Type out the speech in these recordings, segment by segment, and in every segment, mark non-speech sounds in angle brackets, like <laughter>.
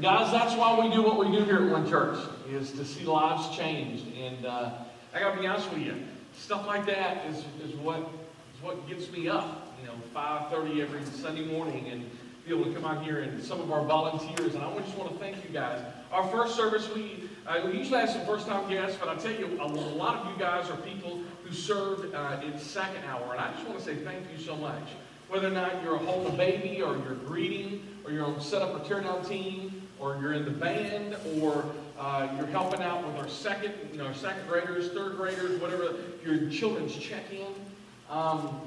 Guys, that's why we do what we do here at One Church, is to see lives changed. And uh, I got to be honest with you, stuff like that is, is what is what gets me up. You know, 5:30 every Sunday morning, and be able to come out here and some of our volunteers. And I just want to thank you guys. Our first service, we, uh, we usually have some first-time guests, but I tell you, a lot of you guys are people who served uh, in second hour, and I just want to say thank you so much. Whether or not you're a baby, or you're greeting, or you're on set up or tear down team, or you're in the band, or uh, you're helping out with our second, you know, second graders, third graders, whatever your children's check-in. Um,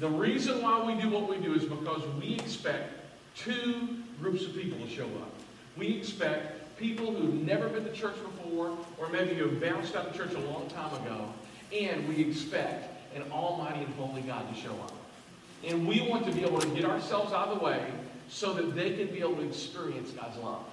the reason why we do what we do is because we expect two groups of people to show up. We expect people who've never been to church before, or maybe who have bounced out of church a long time ago, and we expect an almighty and holy God to show up. And we want to be able to get ourselves out of the way so that they can be able to experience God's love.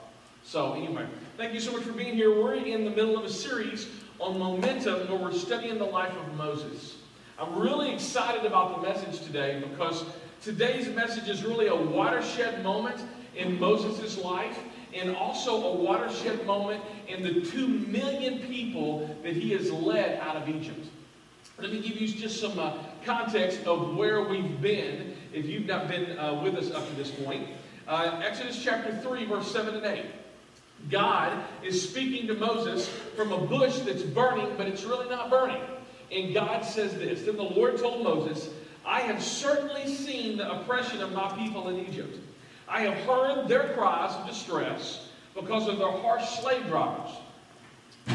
So, anyway, thank you so much for being here. We're in the middle of a series on momentum where we're studying the life of Moses. I'm really excited about the message today because today's message is really a watershed moment in Moses' life and also a watershed moment in the two million people that he has led out of Egypt. Let me give you just some uh, context of where we've been if you've not been uh, with us up to this point. Uh, Exodus chapter 3, verse 7 and 8. God is speaking to Moses from a bush that's burning, but it's really not burning. And God says this Then the Lord told Moses, I have certainly seen the oppression of my people in Egypt. I have heard their cries of distress because of their harsh slave drivers.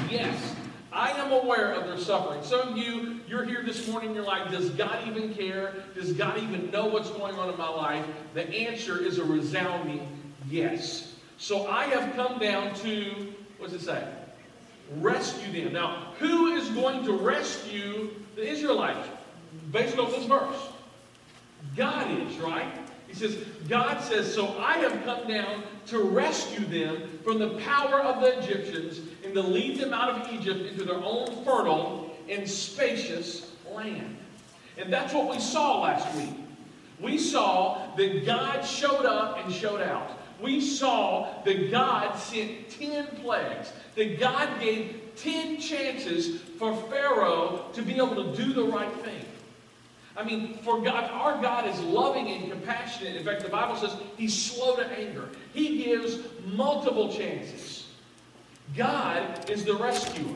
Yes, I am aware of their suffering. Some of you, you're here this morning, you're like, does God even care? Does God even know what's going on in my life? The answer is a resounding yes. So I have come down to, what does it say? Rescue them. Now, who is going to rescue the Israelites? Based on this verse. God is, right? He says, God says, So I have come down to rescue them from the power of the Egyptians and to lead them out of Egypt into their own fertile and spacious land. And that's what we saw last week. We saw that God showed up and showed out. We saw that God sent 10 plagues, that God gave 10 chances for Pharaoh to be able to do the right thing. I mean, for God, our God is loving and compassionate. In fact, the Bible says he's slow to anger. He gives multiple chances. God is the rescuer.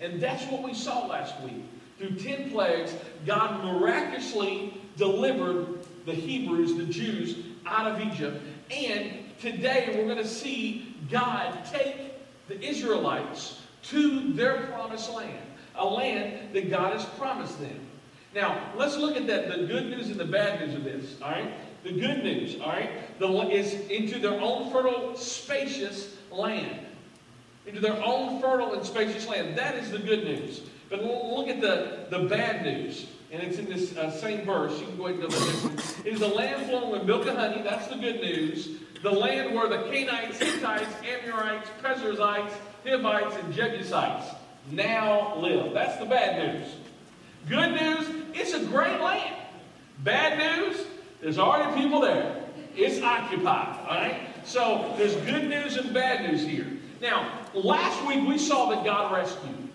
And that's what we saw last week. Through 10 plagues, God miraculously delivered the Hebrews, the Jews, out of Egypt. And today we're going to see God take the Israelites to their promised land, a land that God has promised them. Now, let's look at that, the good news and the bad news of this, all right? The good news, all right, the, is into their own fertile, spacious land. Into their own fertile and spacious land. That is the good news. But look at the, the bad news. And it's in this uh, same verse. You can go ahead and go there. It is a land flowing with milk and honey. That's the good news. The land where the Canaanites, Hittites, Amorites, Perizzites, Hivites, and Jebusites now live. That's the bad news. Good news, it's a great land. Bad news, there's already people there. It's occupied, all right? So there's good news and bad news here. Now, last week we saw that God rescued.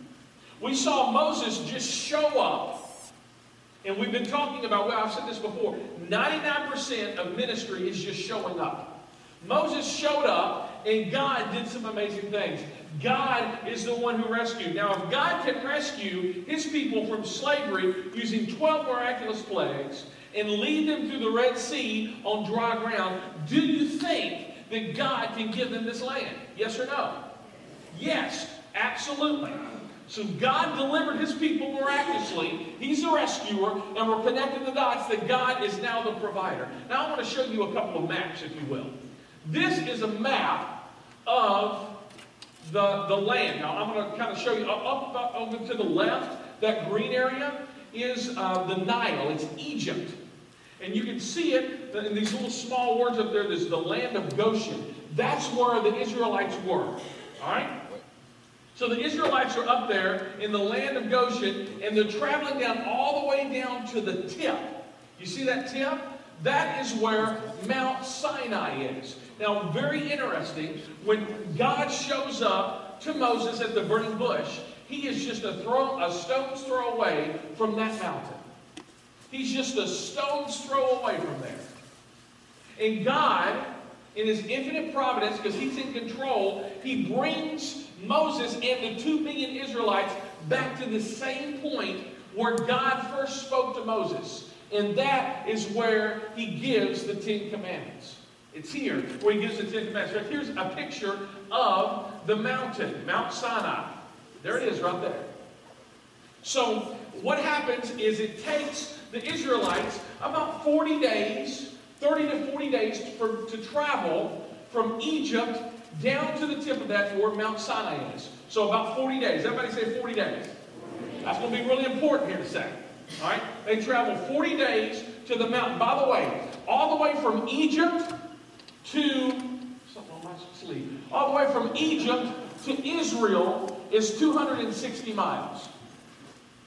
We saw Moses just show up. And we've been talking about, well, I've said this before 99% of ministry is just showing up. Moses showed up, and God did some amazing things. God is the one who rescued. Now, if God can rescue his people from slavery using 12 miraculous plagues and lead them through the Red Sea on dry ground, do you think that God can give them this land? Yes or no? Yes, absolutely. So God delivered his people miraculously. He's the rescuer, and we're connecting the dots that God is now the provider. Now I want to show you a couple of maps, if you will. This is a map of the, the land. Now, I'm going to kind of show you up, up, over to the left, that green area is uh, the Nile. It's Egypt. And you can see it in these little small words up there. There's the land of Goshen. That's where the Israelites were. All right? So the Israelites are up there in the land of Goshen, and they're traveling down all the way down to the tip. You see that tip? That is where Mount Sinai is. Now, very interesting, when God shows up to Moses at the burning bush, he is just a, throw, a stone's throw away from that mountain. He's just a stone's throw away from there. And God, in his infinite providence, because he's in control, he brings Moses and the two million Israelites back to the same point where God first spoke to Moses. And that is where he gives the Ten Commandments. It's here where he gives the Ten Commandments. Here's a picture of the mountain, Mount Sinai. There it is right there. So what happens is it takes the Israelites about 40 days, 30 to 40 days for, to travel from Egypt down to the tip of that where Mount Sinai is. So about 40 days. Everybody say 40 days. That's going to be really important here to say. All right? They travel 40 days to the mountain. By the way, all the way from Egypt to something on my sleeve. All the way from Egypt to Israel is 260 miles.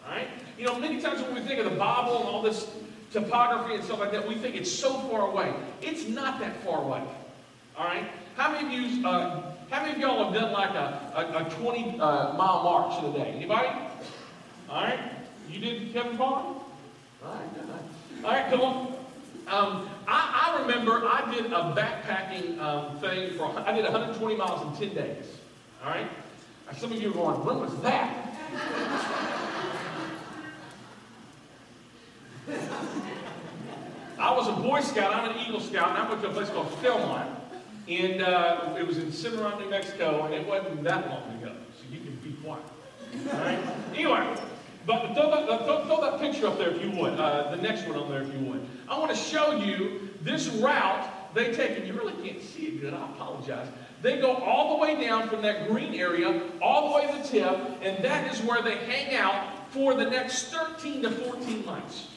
All right? You know, many times when we think of the Bible and all this topography and stuff like that, we think it's so far away. It's not that far away. All right? How many of you, uh, how many of y'all have done like a, a, a 20 uh, mile march in a day? Anybody? All right? You did Kevin Farm? All right. All right, come on. Um, I, I, remember I did a backpacking um, thing for, I did 120 miles in 10 days. All right? Some of you are going, when was that? I was a Boy Scout, I'm an Eagle Scout, and I went to a place called Philmont. And uh, it was in Cimarron, New Mexico, and it wasn't that long ago, so you can be quiet. All right? Anyway, but throw that, throw, throw that, picture up there if you would. Uh, the next one on there if you would. I want to show you this route they take, and you really can't see it good. I apologize. They go all the way down from that green area, all the way to the tip, and that is where they hang out for the next 13 to 14 months.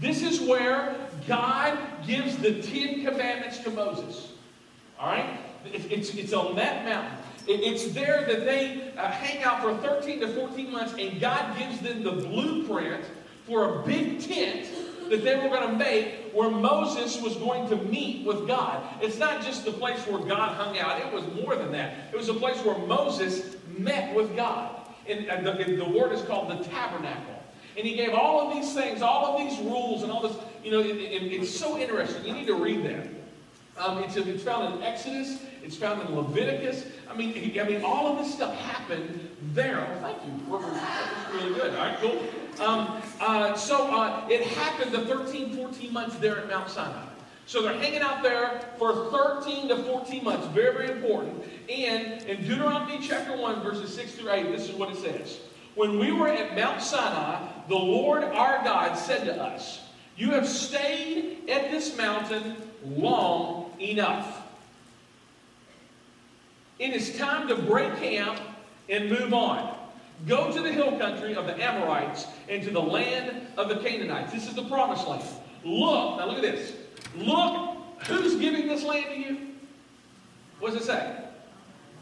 This is where God gives the Ten Commandments to Moses. All right? It's, it's on that mountain. It's there that they uh, hang out for 13 to 14 months, and God gives them the blueprint for a big tent that they were going to make where Moses was going to meet with God. It's not just the place where God hung out, it was more than that. It was a place where Moses met with God. And, the, and the word is called the tabernacle. And he gave all of these things, all of these rules, and all this. You know, it, it, it's so interesting. You need to read that. Um, it's, it's found in Exodus. It's found in Leviticus. I mean, I mean, all of this stuff happened there. Oh, thank you. That's really good. All right, cool. Um, uh, so uh, it happened the 13, 14 months there at Mount Sinai. So they're hanging out there for 13 to 14 months. Very, very important. And in Deuteronomy chapter 1, verses 6 through 8, this is what it says. When we were at Mount Sinai, the Lord our God said to us, You have stayed at this mountain long enough. It is time to break camp and move on. Go to the hill country of the Amorites and to the land of the Canaanites. This is the promised land. Look, now look at this. Look, who's giving this land to you? What does it say?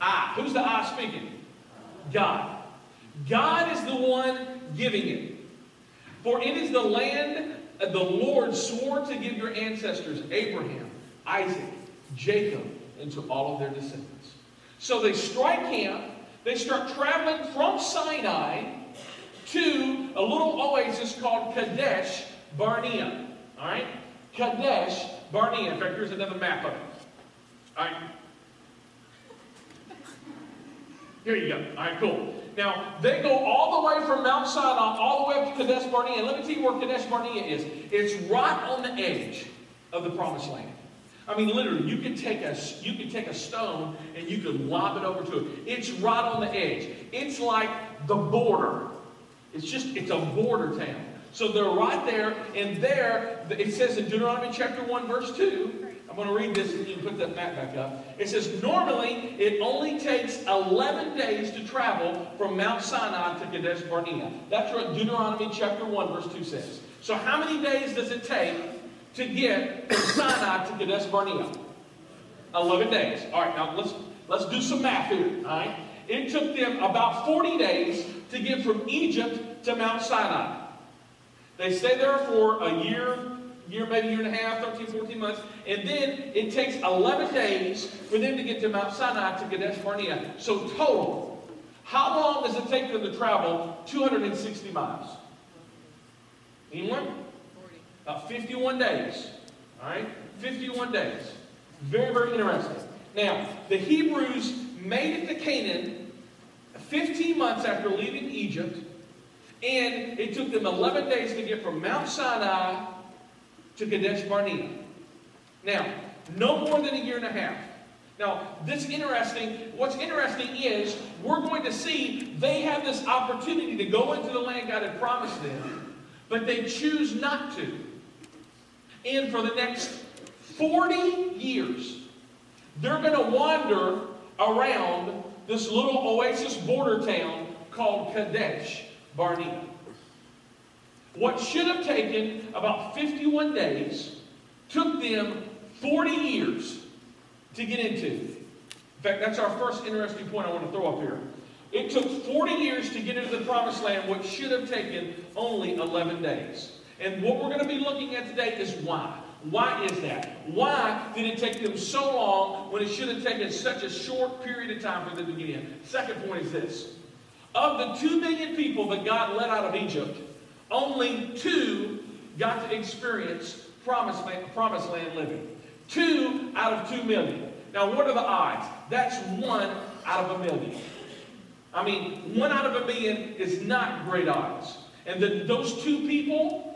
I. Who's the I speaking? God. God is the one giving it. For it is the land the Lord swore to give your ancestors, Abraham, Isaac, Jacob, and to all of their descendants. So they strike camp. They start traveling from Sinai to a little oasis called Kadesh Barnea. All right? Kadesh Barnea. In fact, here's another map of it. All right? Here you go. All right, cool. Now, they go all the way from Mount Sinai all the way up to Kadesh Barnea. Let me tell you where Kadesh Barnea is. It's right on the edge of the promised land. I mean, literally, you could take a you could take a stone and you could lob it over to it. It's right on the edge. It's like the border. It's just it's a border town. So they're right there, and there it says in Deuteronomy chapter 1, verse 2, I'm going to read this and you can put that map back up. It says, normally it only takes 11 days to travel from Mount Sinai to Kadesh Barnea. That's what Deuteronomy chapter 1, verse 2 says. So how many days does it take to get from Sinai to Kadesh Barnea? 11 days. All right, now let's, let's do some math here. All right. It took them about 40 days to get from Egypt to Mount Sinai. They stayed there for a year year, maybe a year and a half, 13, 14 months. And then it takes 11 days for them to get to Mount Sinai to Kadesh Barnea. So total, how long does it take them to travel 260 miles? Anyone? About 51 days. All right? 51 days. Very, very interesting. Now, the Hebrews made it to Canaan 15 months after leaving Egypt, and it took them 11 days to get from Mount Sinai to Kadesh Barnea. Now, no more than a year and a half. Now, this interesting, what's interesting is we're going to see they have this opportunity to go into the land God had promised them, but they choose not to. And for the next 40 years, they're going to wander around this little oasis border town called Kadesh Barnea. What should have taken about 51 days took them 40 years to get into. In fact, that's our first interesting point I want to throw up here. It took 40 years to get into the promised land, what should have taken only 11 days. And what we're going to be looking at today is why. Why is that? Why did it take them so long when it should have taken such a short period of time for them to get in? Second point is this. Of the two million people that God led out of Egypt, only two got to experience promised land, promised land living. Two out of two million. Now, what are the odds? That's one out of a million. I mean, one out of a million is not great odds. And the, those two people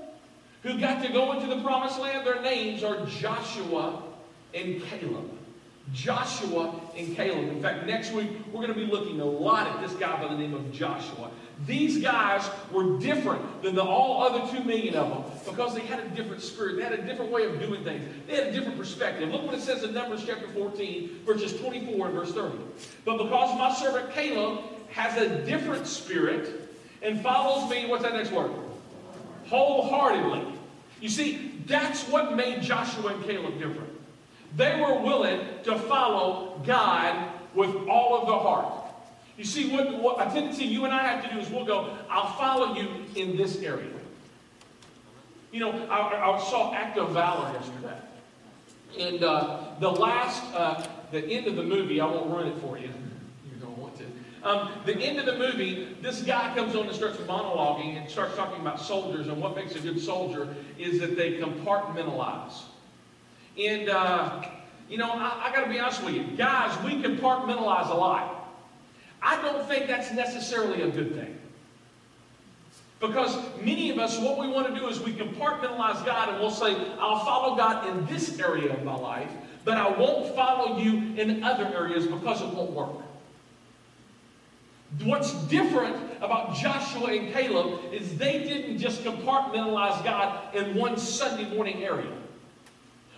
who got to go into the promised land, their names are Joshua and Caleb. Joshua and Caleb. In fact, next week we're going to be looking a lot at this guy by the name of Joshua. These guys were different than the all other two million of them because they had a different spirit. They had a different way of doing things. They had a different perspective. Look what it says in Numbers chapter 14, verses 24 and verse 30. But because my servant Caleb has a different spirit and follows me, what's that next word? Wholeheartedly. You see, that's what made Joshua and Caleb different. They were willing to follow God with all of their heart. You see, what, what a tendency you and I have to do is we'll go, I'll follow you in this area. You know, I, I saw Act of Valor yesterday. And uh, the last, uh, the end of the movie, I won't ruin it for you. Um, the end of the movie, this guy comes on and starts monologuing and starts talking about soldiers, and what makes a good soldier is that they compartmentalize. And, uh, you know, I, I got to be honest with you. Guys, we compartmentalize a lot. I don't think that's necessarily a good thing. Because many of us, what we want to do is we compartmentalize God and we'll say, I'll follow God in this area of my life, but I won't follow you in other areas because it won't work. What's different about Joshua and Caleb is they didn't just compartmentalize God in one Sunday morning area,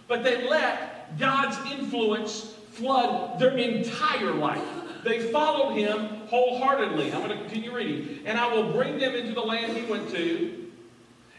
but they let God's influence flood their entire life. They followed him wholeheartedly. I'm going to continue reading. And I will bring them into the land he went to,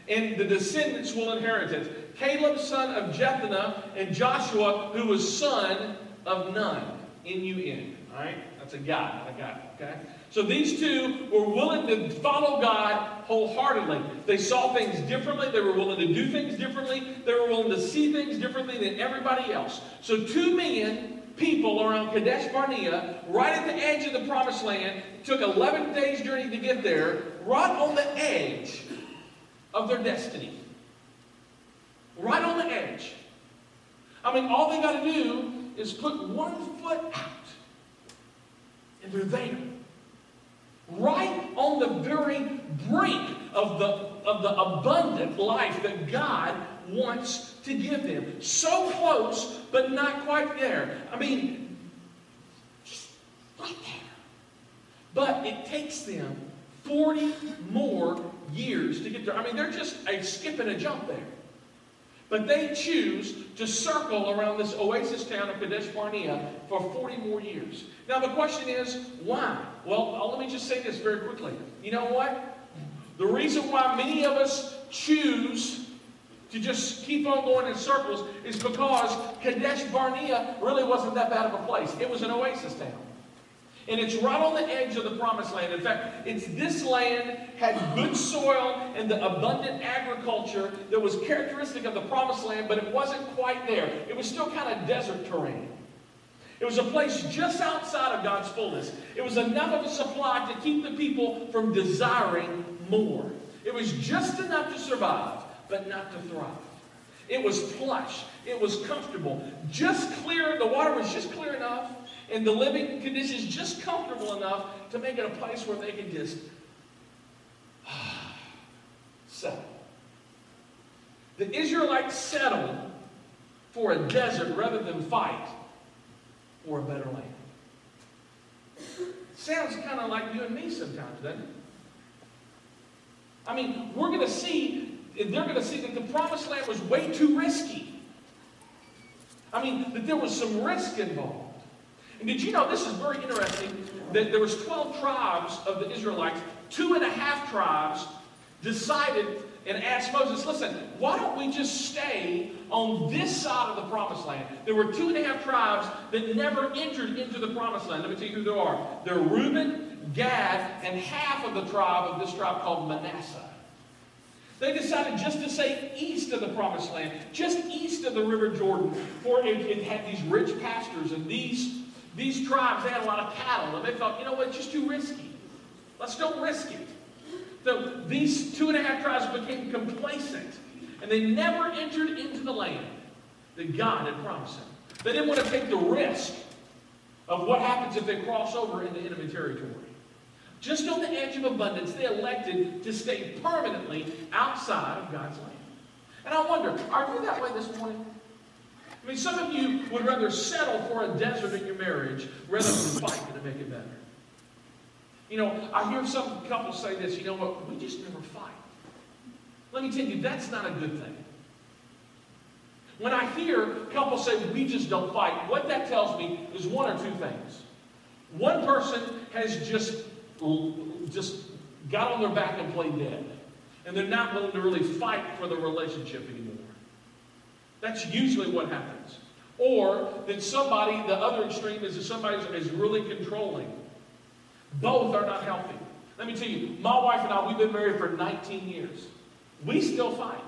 and the descendants will inherit it. Caleb, son of Jephunneh, and Joshua, who was son of Nun. N-U-N. All right? That's a guy, not a guy. Okay? So these two were willing to follow God wholeheartedly. They saw things differently. They were willing to do things differently. They were willing to see things differently than everybody else. So two men, people around Kadesh Barnea, right at the edge of the promised land, took 11 days journey to get there, right on the edge of their destiny. Right on the edge. I mean, all they got to do is put one foot out, and they're there right on the very brink of the, of the abundant life that God wants to give them. So close, but not quite there. I mean, just right there. But it takes them 40 more years to get there. I mean, they're just a skip and a jump there. But they choose to circle around this oasis town of Kadesh Barnea for 40 more years. Now, the question is, why? Well, uh, let me just say this very quickly. You know what? The reason why many of us choose to just keep on going in circles is because Kadesh Barnea really wasn't that bad of a place. It was an oasis town. And it's right on the edge of the promised land. In fact, it's this land had good soil and the abundant agriculture that was characteristic of the promised land, but it wasn't quite there. It was still kind of desert terrain. It was a place just outside of God's fullness. It was enough of a supply to keep the people from desiring more. It was just enough to survive, but not to thrive. It was plush. It was comfortable. Just clear, the water was just clear enough, and the living conditions just comfortable enough to make it a place where they could just <sighs> settle. The Israelites settled for a desert rather than fight for a better land. Sounds kind of like you and me sometimes, doesn't it? I mean, we're going to see, they're going to see that the promised land was way too risky. I mean, that there was some risk involved. And did you know, this is very interesting, that there was 12 tribes of the Israelites, two and a half tribes decided and asked Moses, listen, why don't we just stay on this side of the promised land? There were two and a half tribes that never entered into the promised land. Let me tell you who they are. They're Reuben, Gad, and half of the tribe of this tribe called Manasseh. They decided just to stay east of the promised land, just east of the River Jordan, for it, it had these rich pastures and these, these tribes, they had a lot of cattle, and they thought, you know what, it's just too risky. Let's don't risk it. So these two and a half tribes became complacent, and they never entered into the land that God had promised them. They didn't want to take the risk of what happens if they cross over into enemy territory. Just on the edge of abundance, they elected to stay permanently outside of God's land. And I wonder, are you that way this morning? I mean, some of you would rather settle for a desert in your marriage rather than <laughs> fight to make it better. You know, I hear some couples say this, you know what, we just never fight. Let me tell you, that's not a good thing. When I hear couples say we just don't fight, what that tells me is one or two things. One person has just, just got on their back and played dead. And they're not willing to really fight for the relationship anymore. That's usually what happens. Or that somebody, the other extreme is that somebody is really controlling both are not healthy. Let me tell you, my wife and I, we've been married for 19 years. We still fight.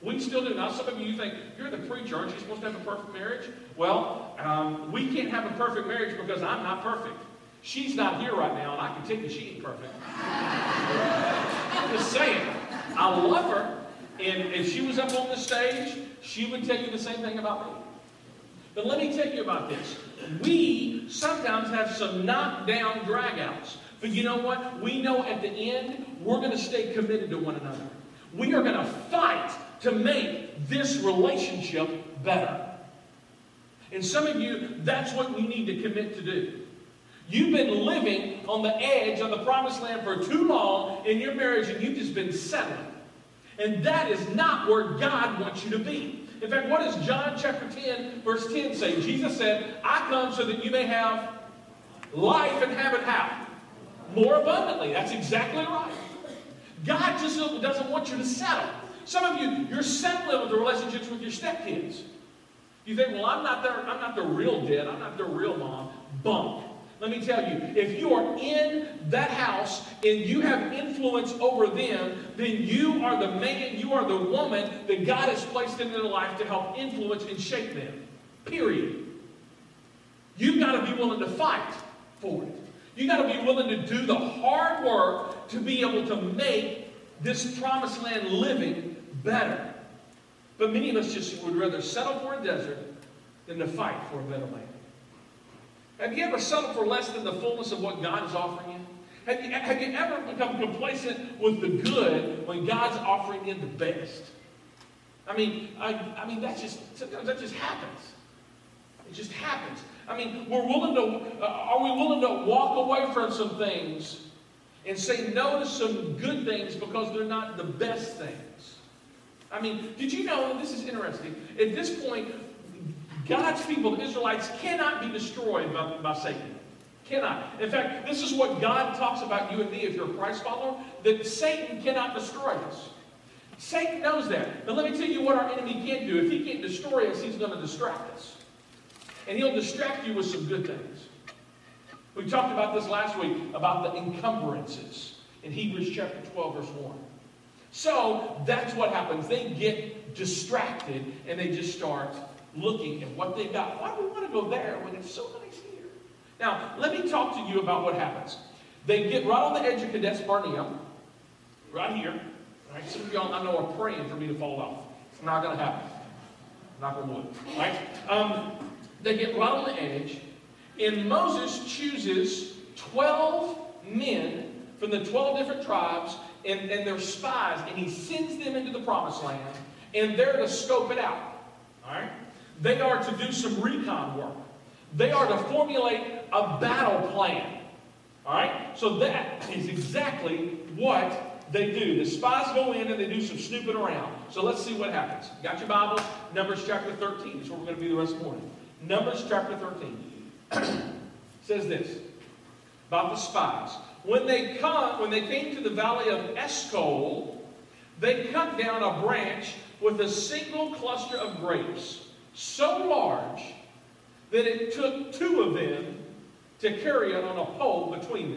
We still do. Now, some of you think, you're the preacher, aren't you supposed to have a perfect marriage? Well, um, we can't have a perfect marriage because I'm not perfect. She's not here right now, and I can tell you she ain't perfect. I'm <laughs> just saying, I love her, and if she was up on the stage, she would tell you the same thing about me. But let me tell you about this. We sometimes have some knockdown dragouts. But you know what? We know at the end, we're going to stay committed to one another. We are going to fight to make this relationship better. And some of you, that's what you need to commit to do. You've been living on the edge of the promised land for too long in your marriage and you've just been settling. And that is not where God wants you to be. In fact, what does John chapter 10, verse 10 say? Jesus said, I come so that you may have life and have it how? More abundantly. That's exactly right. God just doesn't want you to settle. Some of you, you're settling with the relationships with your stepkids. You think, well, I'm not their, I'm not the real dad, I'm not their real mom. Bunk. Let me tell you, if you are in that house and you have influence over them, then you are the man, you are the woman that God has placed in their life to help influence and shape them. Period. You've got to be willing to fight for it. You've got to be willing to do the hard work to be able to make this promised land living better. But many of us just would rather settle for a desert than to fight for a better land. Have you ever settled for less than the fullness of what God is offering you? Have you, have you ever become complacent with the good when God's offering you the best? I mean, I, I mean, that just, sometimes that just happens. It just happens. I mean, we're willing to, uh, are we willing to walk away from some things and say no to some good things because they're not the best things? I mean, did you know, this is interesting, at this point, God's people, the Israelites, cannot be destroyed by, by Satan. Cannot. In fact, this is what God talks about you and me if you're a Christ follower, that Satan cannot destroy us. Satan knows that. But let me tell you what our enemy can do. If he can't destroy us, he's going to distract us. And he'll distract you with some good things. We talked about this last week about the encumbrances in Hebrews chapter 12, verse 1. So that's what happens. They get distracted and they just start looking at what they've got. Why do we want to go there when it's so nice here? Now, let me talk to you about what happens. They get right on the edge of Kadesh Barnea, right here. Right? Some of y'all I know are praying for me to fall off. It's not going to happen. Knock on wood. Right? Um, they get right on the edge, and Moses chooses 12 men from the 12 different tribes and, and they're spies, and he sends them into the promised land, and they're to scope it out. All right? They are to do some recon work. They are to formulate a battle plan. All right? So that is exactly what they do. The spies go in and they do some snooping around. So let's see what happens. Got your Bible? Numbers chapter 13 is where we're going to be the rest of the morning. Numbers chapter 13 <clears throat> says this about the spies. When they come, when they came to the valley of Eshcol, they cut down a branch with a single cluster of grapes, so large that it took two of them to carry it on a pole between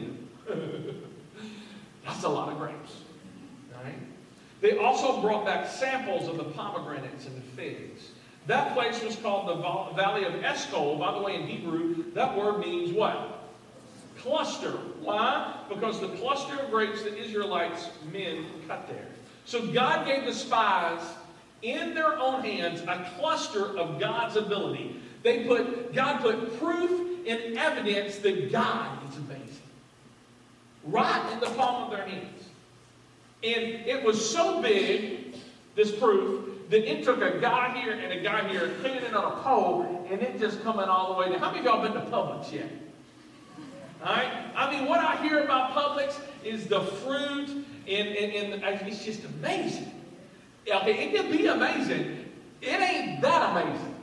them. <laughs> That's a lot of grapes. Right? They also brought back samples of the pomegranates and the figs. That place was called the Valley of Eshcol. By the way, in Hebrew, that word means what? Cluster. Why? Because the cluster of grapes the Israelites men cut there. So God gave the spies in their own hands a cluster of God's ability. They put God put proof and evidence that God is amazing. Right in the palm of their hands. And it was so big, this proof, that it took a guy here and a guy here hanging it on a pole, and it just coming all the way down. How many of y'all been to Publix yet? All right? I mean, what I hear about Publix is the fruit, and, and, and it's just amazing. Okay, it can be amazing. It ain't that amazing,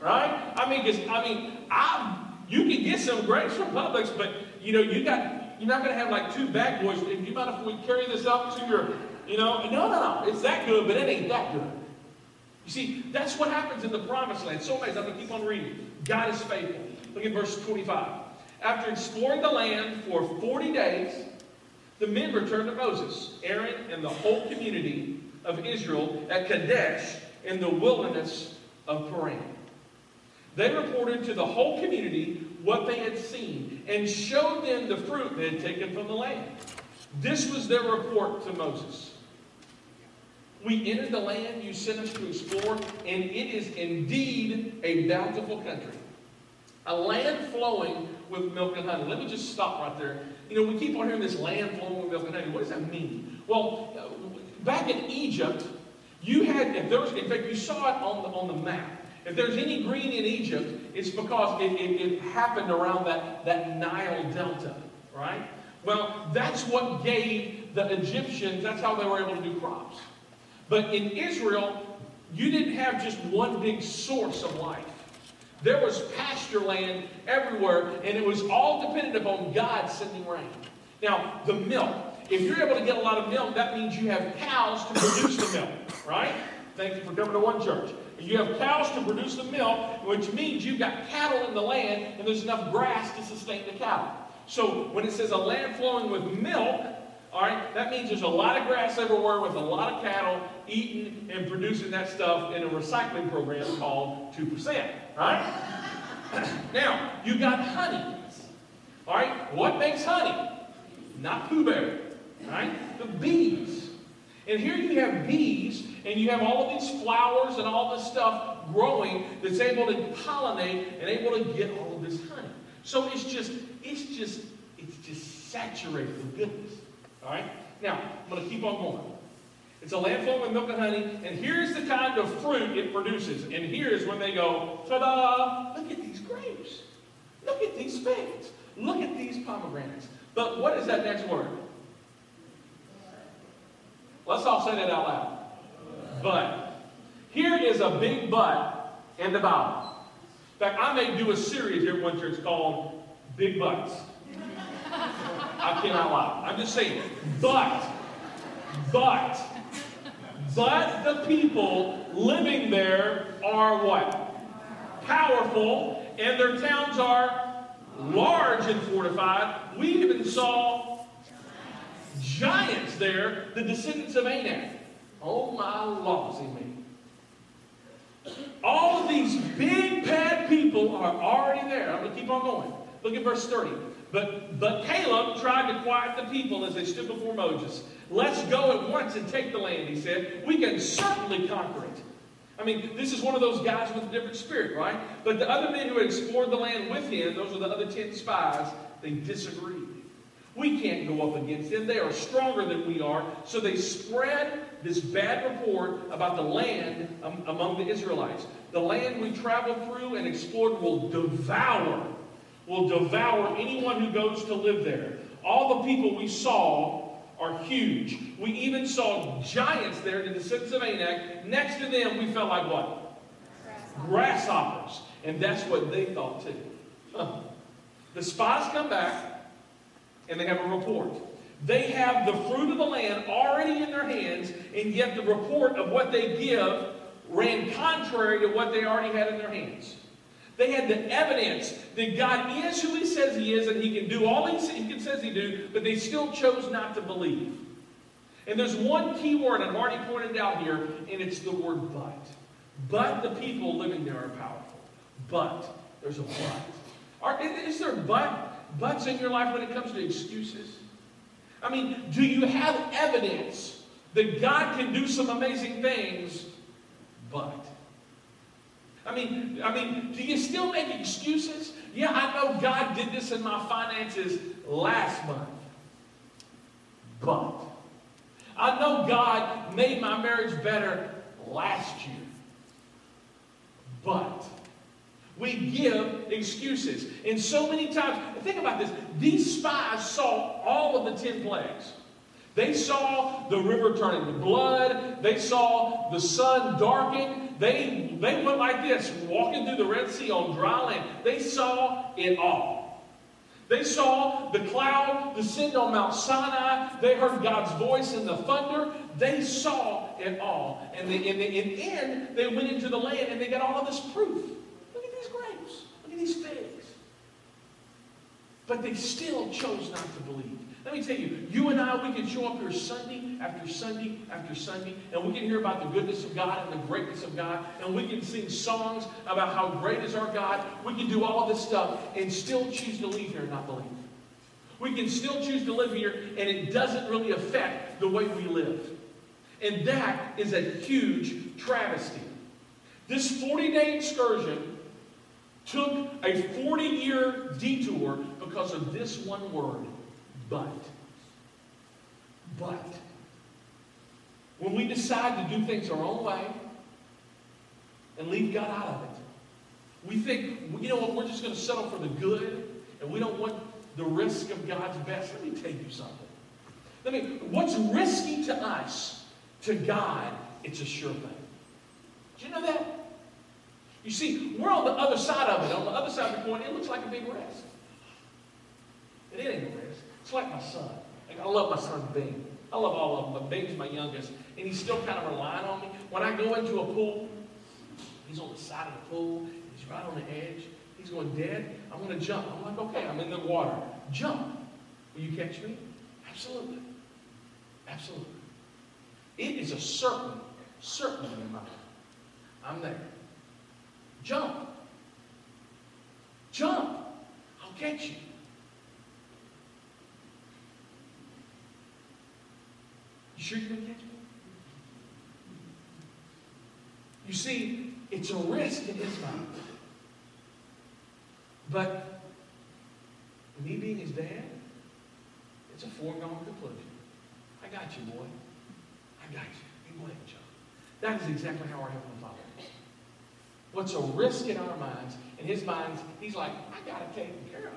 right? I mean, cause, I mean, I you can get some grapes from Publix, but you know, you got you're not going to have like two bag boys. Do you mind if we carry this up to your, you know? No, no, no. It's that good, but it ain't that good. You see, that's what happens in the promised land. So amazing. I'm to keep on reading. God is faithful. Look at verse 25. After exploring the land for 40 days, the men returned to Moses, Aaron, and the whole community of Israel at Kadesh in the wilderness of Paran. They reported to the whole community what they had seen and showed them the fruit they had taken from the land. This was their report to Moses. We entered the land you sent us to explore, and it is indeed a bountiful country. A land flowing with milk and honey. Let me just stop right there. You know, we keep on hearing this land flowing with milk and honey. What does that mean? Well, back in Egypt, you had, if there was, in fact, you saw it on the, on the map. If there's any green in Egypt, it's because it, it, it happened around that, that Nile Delta, right? Well, that's what gave the Egyptians, that's how they were able to do crops. But in Israel, you didn't have just one big source of life. There was pasture land everywhere, and it was all dependent upon God sending rain. Now, the milk. If you're able to get a lot of milk, that means you have cows to produce the milk, right? Thank you for coming to one church. You have cows to produce the milk, which means you've got cattle in the land, and there's enough grass to sustain the cattle. So when it says a land flowing with milk, all right, that means there's a lot of grass everywhere with a lot of cattle eating and producing that stuff in a recycling program called 2%. Right? <clears throat> now, you got honey. All right, what makes honey? Not Bear. Right? The bees. And here you have bees, and you have all of these flowers and all this stuff growing that's able to pollinate and able to get all of this honey. So it's just, it's just, it's just saturated with goodness. All right? Now, I'm going to keep on going. It's a land flowing with milk and honey, and here's the kind of fruit it produces. And here's when they go, ta-da! Look at these grapes. Look at these figs. Look at these pomegranates. But what is that next word? Let's all say that out loud. But. Here is a big but in the Bible. In fact, I may do a series here at one church called Big Butts. I cannot lie. I'm just saying. But, but, but the people living there are what? Powerful, and their towns are large and fortified. We even saw giants there, the descendants of Anak. Oh my lossy me. All of these big bad people are already there. I'm going to keep on going. Look at verse 30. But, but Caleb tried to quiet the people as they stood before Moses. Let's go at once and take the land, he said. We can certainly conquer it. I mean, this is one of those guys with a different spirit, right? But the other men who had explored the land with him, those are the other 10 spies, they disagreed. We can't go up against them. They are stronger than we are. So they spread this bad report about the land among the Israelites. The land we traveled through and explored will devour, will devour anyone who goes to live there. All the people we saw are huge. We even saw giants there, the descendants of Anak. Next to them, we felt like what? Grasshoppers. Grasshoppers. And that's what they thought too. Huh. <laughs> The spies come back and they have a report. They have the fruit of the land already in their hands, and yet the report of what they give ran contrary to what they already had in their hands. They had the evidence that God is who He says He is, and He can do all He says He do, but they still chose not to believe. And there's one key word I've already pointed out here, and it's the word but. But the people living there are powerful. But there's a but. Are, is there but buts in your life when it comes to excuses? I mean, do you have evidence that God can do some amazing things, but? I mean, I mean, do you still make excuses? Yeah, I know God did this in my finances last month. But I know God made my marriage better last year. But we give excuses. And so many times, think about this these spies saw all of the ten plagues. They saw the river turning to blood. They saw the sun darken. They, they went like this, walking through the Red Sea on dry land. They saw it all. They saw the cloud descend on Mount Sinai. They heard God's voice in the thunder. They saw it all. And they, in the end, they went into the land and they got all of this proof these things. But they still chose not to believe. Let me tell you, you and I, we can show up here Sunday after Sunday after Sunday, and we can hear about the goodness of God and the greatness of God, and we can sing songs about how great is our God. We can do all this stuff and still choose to leave here and not believe. We can still choose to live here, and it doesn't really affect the way we live. And that is a huge travesty. This 40 day excursion took a 40 year detour because of this one word, but. But. When we decide to do things our own way and leave God out of it, we think, you know what, we're just going to settle for the good and we don't want the risk of God's best. Let me tell you something. Let me, what's risky to us, to God, it's a sure thing. Do you know that? You see, we're on the other side of it. On the other side of the coin, it looks like a big. And it ain't a risk. It's like my son. Like I love my son Bing. I love all of them, but Bing's my youngest, and he's still kind of relying on me. When I go into a pool, he's on the side of the pool, he's right on the edge. He's going, Dad, I'm going to jump. I'm like, okay, I'm in the water. Jump. Will you catch me? Absolutely. Absolutely. It is a certain, certainty in my life. I'm there. Jump. Jump. I'll get you. You sure you're going to catch me? You see, it's a risk in his mind. But me being his dad, it's a foregone conclusion. I got you, boy. I got you. You go ahead. That is exactly how our Heavenly Father what's a risk in our minds. In his minds, he's like, I got it taken care of.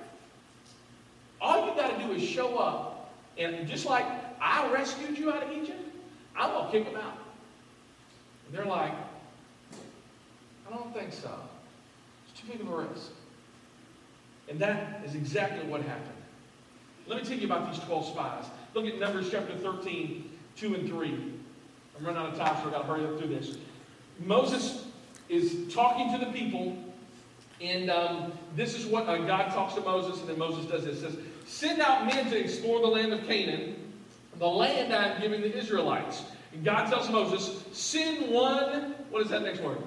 All you got to do is show up. And just like I rescued you out of Egypt, I'm going to kick them out. And they're like, I don't think so. It's too big of a risk. And that is exactly what happened. Let me tell you about these 12 spies. Look at Numbers chapter 13, 2 and 3. I'm running out of time, so I've got to hurry up through this. Moses is talking to the people And um, this is what uh, God talks to Moses, and then Moses does this. Says, Send out men to explore the land of Canaan, the land I'm giving the Israelites. And God tells Moses, Send one, what is that next word?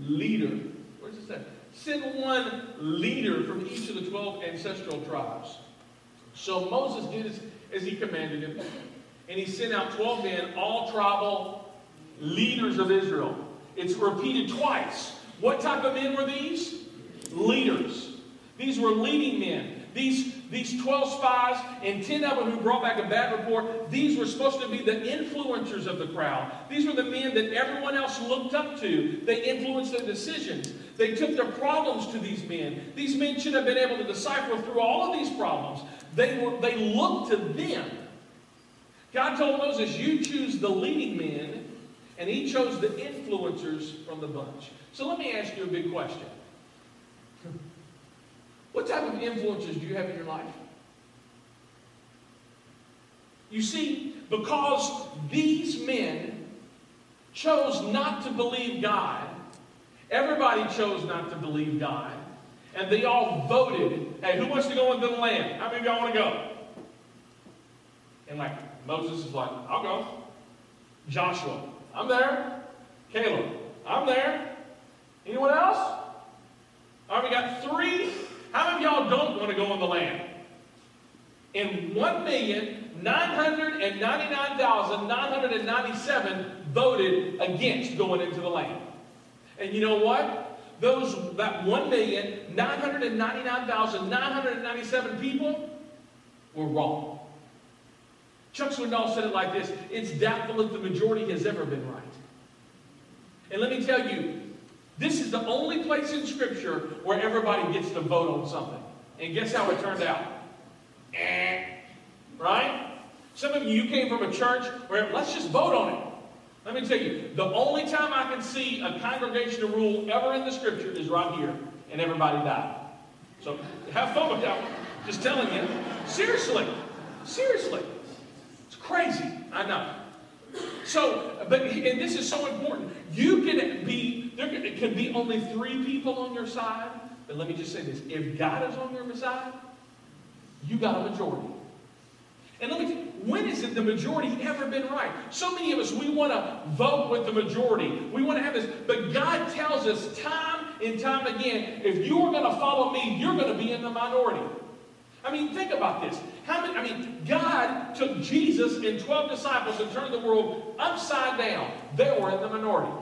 Leader. Where does it say? Send one leader from each of the 12 ancestral tribes. So Moses did as, as he commanded him, and he sent out 12 men, all tribal leaders of Israel. It's repeated twice. What type of men were these? Leaders. These were leading men. These, these 12 spies and 10 of them who brought back a bad report, these were supposed to be the influencers of the crowd. These were the men that everyone else looked up to. They influenced their decisions. They took their problems to these men. These men should have been able to decipher through all of these problems. They, were, they looked to them. God told Moses, You choose the leading men, and he chose the influencers from the bunch. So let me ask you a big question. <laughs> What type of influences do you have in your life? You see, because these men chose not to believe God, everybody chose not to believe God, and they all voted, hey, who wants to go into the land? How many of y'all want to go? And like Moses is like, I'll go. Joshua, I'm there. Caleb, I'm there. Anyone else? All right, we got three. How many of y'all don't want to go in the land? And 1,999,997 voted against going into the land. And you know what? Those that 1,999,997 people were wrong. Chuck Swindoll said it like this It's doubtful if the majority has ever been right. And let me tell you, this is the only place in Scripture where everybody gets to vote on something. And guess how it turned out? Eh. Right? Some of you, came from a church where let's just vote on it. Let me tell you, the only time I can see a congregational rule ever in the Scripture is right here, and everybody died. So have fun with that one. Just telling you. Seriously. Seriously. Crazy. I know. So, but, and this is so important. You can be, there can be only three people on your side. But let me just say this. If God is on your side, you got a majority. And let me when has the majority ever been right? So many of us, we want to vote with the majority. We want to have this. But God tells us time and time again, if you are going to follow me, you're going to be in the minority. I mean, think about this. How many, I mean, God took Jesus and 12 disciples and turned the world upside down. They were in the minority.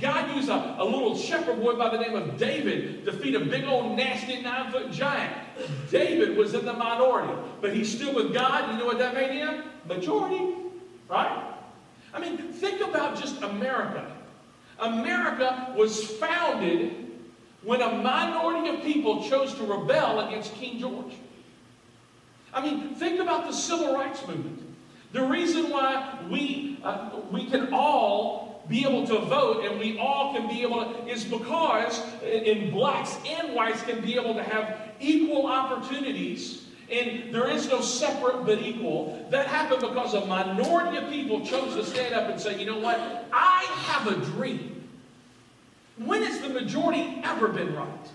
God used a, a little shepherd boy by the name of David to feed a big old nasty nine foot giant. David was in the minority, but he stood with God. You know what that made him? Majority, right? I mean, think about just America. America was founded when a minority of people chose to rebel against King George. I mean, think about the civil rights movement. The reason why we, uh, we can all be able to vote and we all can be able to is because in blacks and whites can be able to have equal opportunities and there is no separate but equal. That happened because a minority of people chose to stand up and say, you know what? I have a dream. When has the majority ever been right?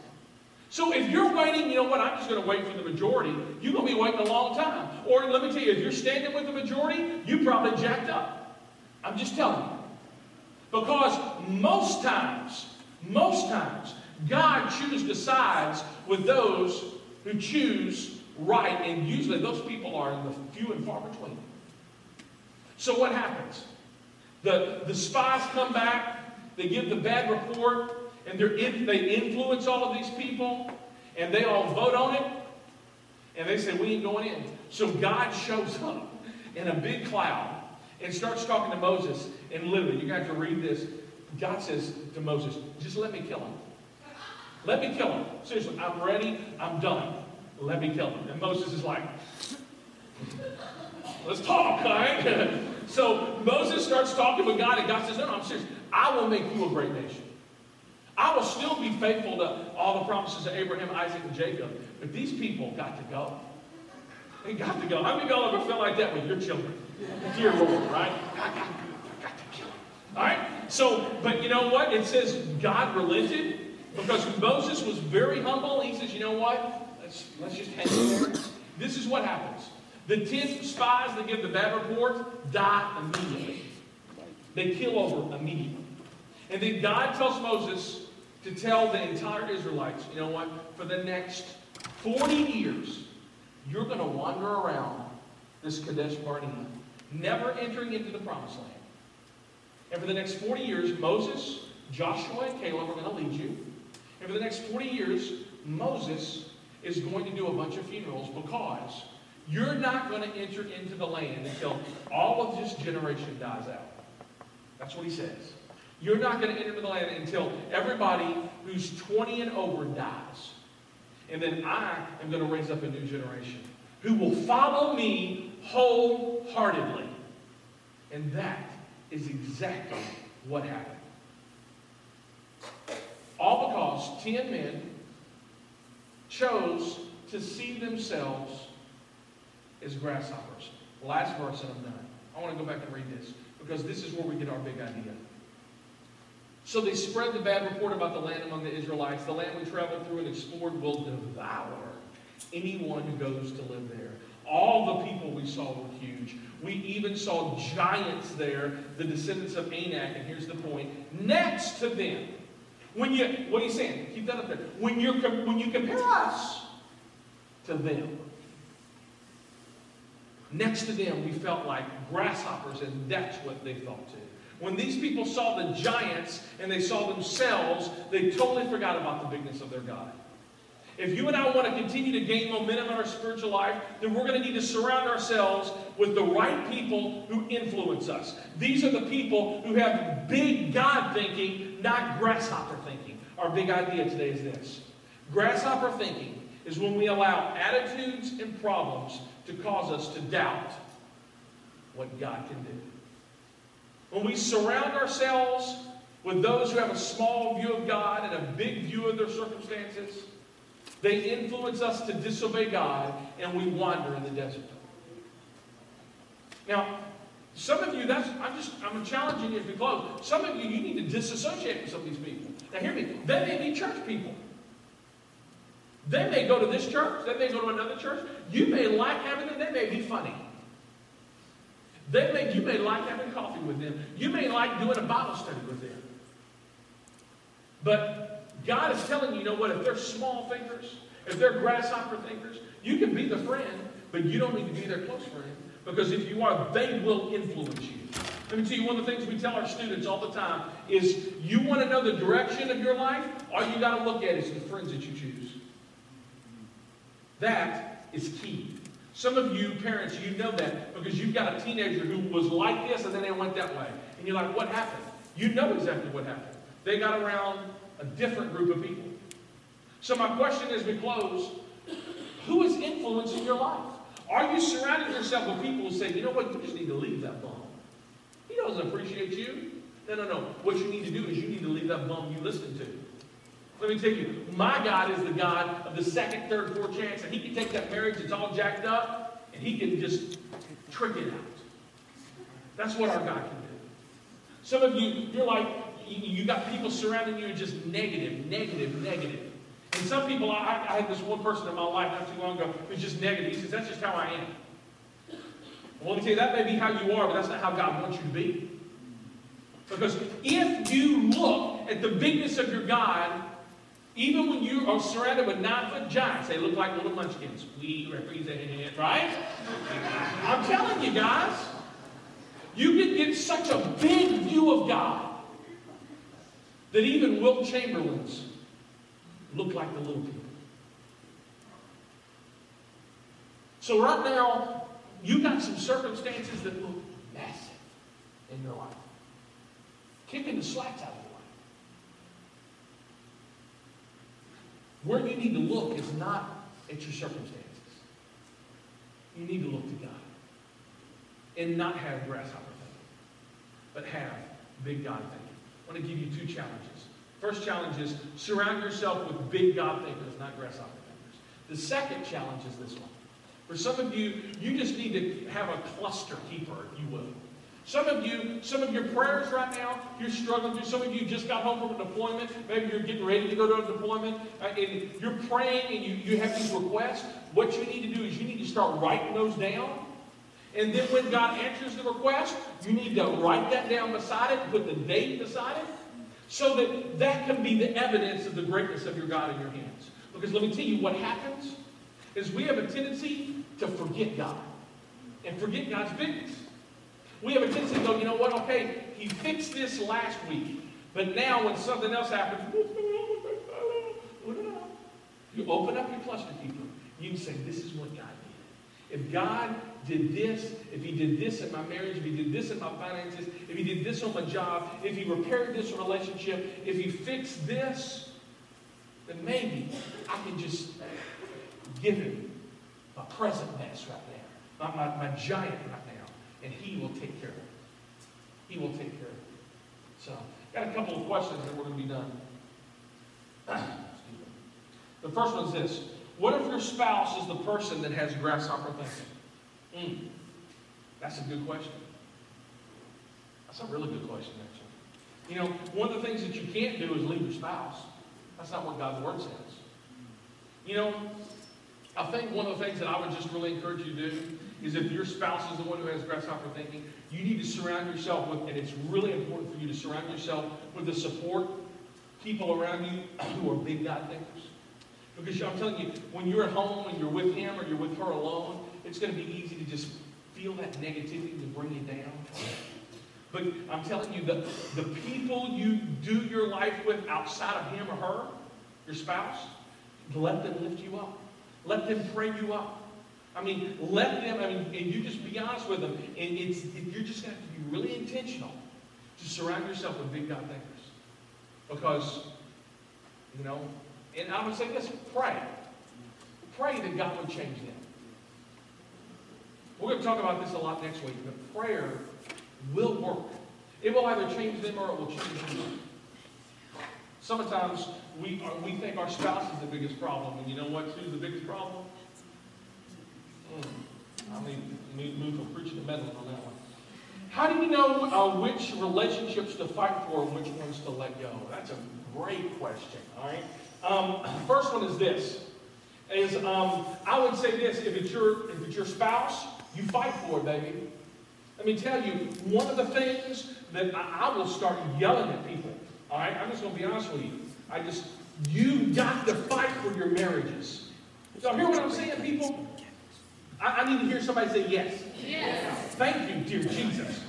So if you're waiting, you know what, I'm just going to wait for the majority, you're going to be waiting a long time. Or let me tell you, if you're standing with the majority, you probably jacked up. I'm just telling you. Because most times, most times, God chooses sides with those who choose right, and usually those people are in the few and far between. So what happens? The, the spies come back, they give the bad report, and in, they influence all of these people, and they all vote on it, and they say, We ain't going in. So God shows up in a big cloud and starts talking to Moses. And literally, you have to read this. God says to Moses, Just let me kill him. Let me kill him. Seriously, I'm ready. I'm done. Let me kill him. And Moses is like, Let's talk, all right? <laughs> so Moses starts talking with God, and God says, No, no, I'm serious. I will make you a great nation. I will still be faithful to all the promises of Abraham, Isaac, and Jacob. But these people got to go. They got to go. How many of y'all ever felt like that with your children? Dear Lord, right? I got, I got to kill them. All right? So, but you know what? It says God relented Because Moses was very humble, he says, you know what? Let's, let's just hang there. This is what happens. The ten spies that give the bad report die immediately. They kill over immediately. And then God tells Moses to tell the entire Israelites, you know what? For the next 40 years, you're going to wander around this Kadesh Barnea, never entering into the promised land. And for the next 40 years, Moses, Joshua, and Caleb are going to lead you. And for the next 40 years, Moses is going to do a bunch of funerals because you're not going to enter into the land until all of this generation dies out. That's what he says. You're not going to enter the land until everybody who's 20 and over dies. And then I am going to raise up a new generation who will follow me wholeheartedly. And that is exactly what happened. All because 10 men chose to see themselves as grasshoppers. Last verse, and I'm done. I want to go back and read this because this is where we get our big idea. So they spread the bad report about the land among the Israelites. The land we traveled through and explored will devour anyone who goes to live there. All the people we saw were huge. We even saw giants there, the descendants of Anak. And here's the point next to them, when you, what are you saying? Keep that up there. When, you when you compare us to them, next to them, we felt like grasshoppers, and that's what they felt too. When these people saw the giants and they saw themselves, they totally forgot about the bigness of their God. If you and I want to continue to gain momentum in our spiritual life, then we're going to need to surround ourselves with the right people who influence us. These are the people who have big God thinking, not grasshopper thinking. Our big idea today is this grasshopper thinking is when we allow attitudes and problems to cause us to doubt what God can do. When we surround ourselves with those who have a small view of God and a big view of their circumstances, they influence us to disobey God and we wander in the desert. Now, some of you, that's I'm just I'm challenging you to close. Some of you, you need to disassociate with some of these people. Now hear me, they may be church people. They may go to this church, they may go to another church. You may like having them, they may be funny. They may, you may like having coffee with them. You may like doing a Bible study with them. But God is telling you, you know what, if they're small thinkers, if they're grasshopper thinkers, you can be the friend, but you don't need to be their close friend. Because if you are, they will influence you. Let me tell you one of the things we tell our students all the time is you want to know the direction of your life, all you got to look at is the friends that you choose. That is key. Some of you parents, you know that because you've got a teenager who was like this and then they went that way. And you're like, what happened? You know exactly what happened. They got around a different group of people. So my question as we close, who is influencing your life? Are you surrounding yourself with people who say, you know what, you just need to leave that bum. He doesn't appreciate you. No, no, no. What you need to do is you need to leave that bum you listen to. Let me tell you, my God is the God of the second, third, fourth chance, and He can take that marriage that's all jacked up, and He can just trick it out. That's what our God can do. Some of you, you're like, you got people surrounding you just negative, negative, negative. And some people, I, I had this one person in my life not too long ago who's just negative. He says, that's just how I am. Well, let me tell you, that may be how you are, but that's not how God wants you to be. Because if you look at the bigness of your God, even when you are surrounded with nine-foot giants, they look like little munchkins. We represent, it, right? I'm telling you guys, you can get such a big view of God that even Wilt Chamberlains look like the little people. So right now, you got some circumstances that look massive in your life. Kicking the slacks out of your life. Where you need to look is not at your circumstances. You need to look to God. And not have grasshopper thinking, but have big God thinking. I want to give you two challenges. First challenge is surround yourself with big God thinkers, not grasshopper thinkers. The second challenge is this one. For some of you, you just need to have a cluster keeper, if you will. Some of you, some of your prayers right now, you're struggling through. Some of you just got home from a deployment. Maybe you're getting ready to go to a deployment. Uh, and you're praying and you, you have these requests. What you need to do is you need to start writing those down. And then when God answers the request, you need to write that down beside it, put the date beside it, so that that can be the evidence of the greatness of your God in your hands. Because let me tell you what happens is we have a tendency to forget God and forget God's goodness. We have a tendency to go, you know what, okay, he fixed this last week, but now when something else happens, you open up your cluster keeper. You can say, this is what God did. If God did this, if he did this in my marriage, if he did this in my finances, if he did this on my job, if he repaired this relationship, if he fixed this, then maybe I can just give him my present mess right there. my, my, my giant now, and he will take care of it. He will take care of it. So, got a couple of questions and we're going to be done. <clears throat> the first one is this. What if your spouse is the person that has grasshopper thinking? Mm, that's a good question. That's a really good question, actually. You know, one of the things that you can't do is leave your spouse. That's not what God's Word says. You know, I think one of the things that I would just really encourage you to do is if your spouse is the one who has grasshopper thinking, you need to surround yourself with, and it's really important for you to surround yourself with the support people around you <clears throat> who are big God thinkers. Because I'm telling you, when you're at home and you're with him or you're with her alone, it's going to be easy to just feel that negativity to bring you down. But I'm telling you, the, the people you do your life with outside of him or her, your spouse, let them lift you up. Let them pray you up. I mean, let them, I mean, and you just be honest with them. And it's, you're just going to have to be really intentional to surround yourself with big God thinkers. Because, you know, and I would say this, pray. Pray that God would change them. We're going to talk about this a lot next week, but prayer will work. It will either change them or it will change them. Sometimes we, are, we think our spouse is the biggest problem, and you know what? Who's the biggest problem? Mm. I mean, move from preaching to meddling on that one. How do you know uh, which relationships to fight for and which ones to let go? That's a great question, all right? Um, <clears throat> first one is this. Is um, I would say this, if it's your if it's your spouse, you fight for it, baby. Let me tell you, one of the things that I, I will start yelling at people, all right? I'm just to be honest with you. I just, you got to fight for your marriages. So hear what I'm saying, people? I, I need to hear somebody say yes. Yes. Thank you, dear Jesus.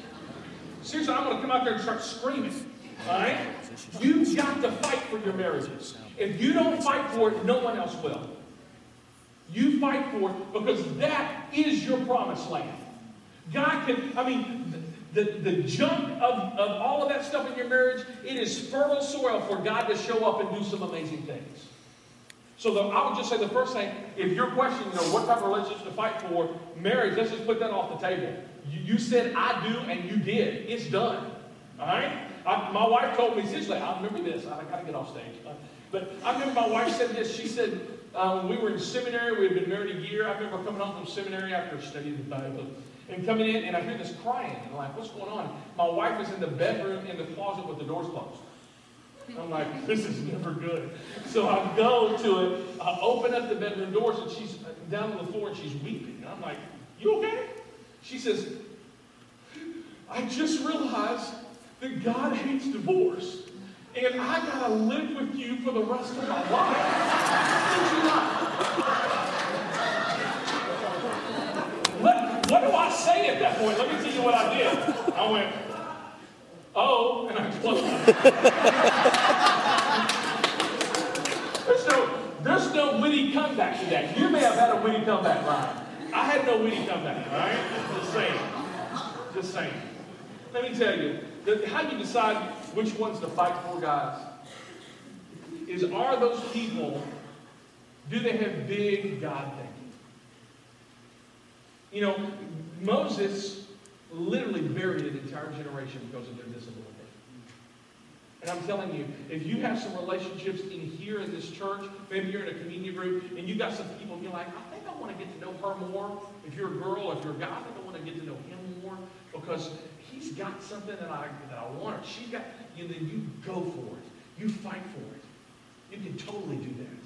Seriously, I'm going to come out there and start screaming. All right? You've got to fight for your marriages. If you don't fight for it, no one else will. You fight for it because that is your promised land. God can, I mean, the, the junk of, of all of that stuff in your marriage, it is fertile soil for God to show up and do some amazing things. So the, I would just say the first thing, if you're questioning, you know, what type of relationship to fight for, marriage, let's just put that off the table. You, you said I do and you did. It's done. All right? I, my wife told me, seriously, I remember this. I, got to get off stage. But I remember my wife said this. She said, uh, we were in seminary, we had been married a year. I remember coming home from seminary after studying the Bible and coming in, and I hear this crying. And I'm like, what's going on? My wife is in the bedroom in the closet with the doors closed. I'm like, this is never good. So I go to it, I open up the bedroom doors, and she's down on the floor and she's weeping. I'm like, you okay? She says, I just realized that God hates divorce. And I gotta live with you for the rest of my life. What, what do I say at that point? Let me tell you what I did. I went, oh, and I closed there's no, there's no witty comeback to that. You may have had a witty comeback, Ryan. I had no witty comeback, all right? Just saying. Just saying. Let me tell you, how you decide which ones to fight for, guys, is are those people, do they have big God thinking? You know, Moses literally buried an entire generation because of their disability. And I'm telling you, if you have some relationships in here in this church, maybe you're in a community group, and you got some people, and you're like, I think I want to get to know her more. If you're a girl, if you're a guy, I think I want to get to know him more because he's got something that I, that I want. She's got, you then you go for it. You fight for it. You can totally do that.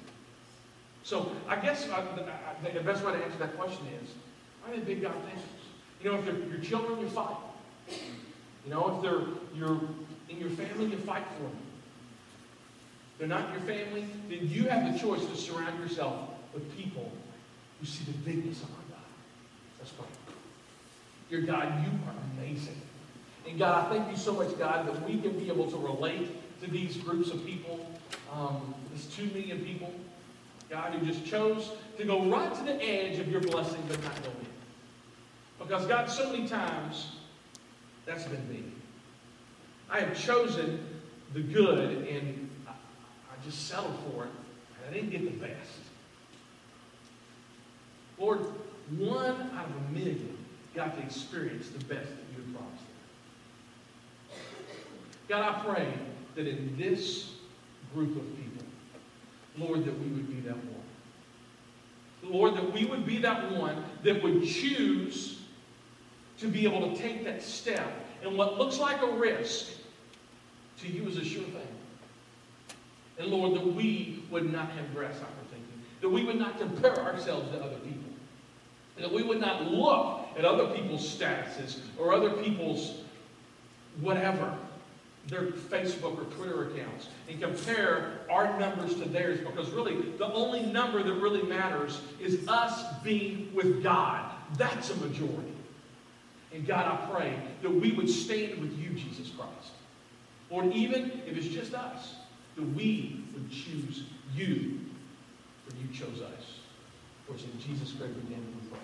So I guess uh, I, I, uh, the best way to answer that question is, I think big God things. You know, if they're your children, you fight. You know, if they're your in your family, you fight for them. They're not your family, then you have the choice to surround yourself with people who see the bigness of our God. Let's pray. Dear God, you are amazing. And God, I thank you so much, God, that we can be able to relate to these groups of people, um, this two million people, God, who just chose to go right to the edge of your blessing but not go in. Because, God, so many times, that's been me. I have chosen the good and I, just settled for it, and I didn't get the best. Lord, one out of a million got to experience the best that you had promised them. God, I pray that in this group of people, Lord, that we would be that one. Lord, that we would be that one that would choose to be able to take that step in what looks like a risk to you is a sure thing. And Lord, that we would not have grasshopper thinking, that we would not compare ourselves to other people, that we would not look at other people's statuses or other people's whatever, their Facebook or Twitter accounts, and compare our numbers to theirs because really the only number that really matters is us being with God. That's a majority. And God, I pray that we would stand with you, Jesus Christ. Lord, even if it's just us, that we would choose you, for you chose us. For it's in Jesus' great name we pray.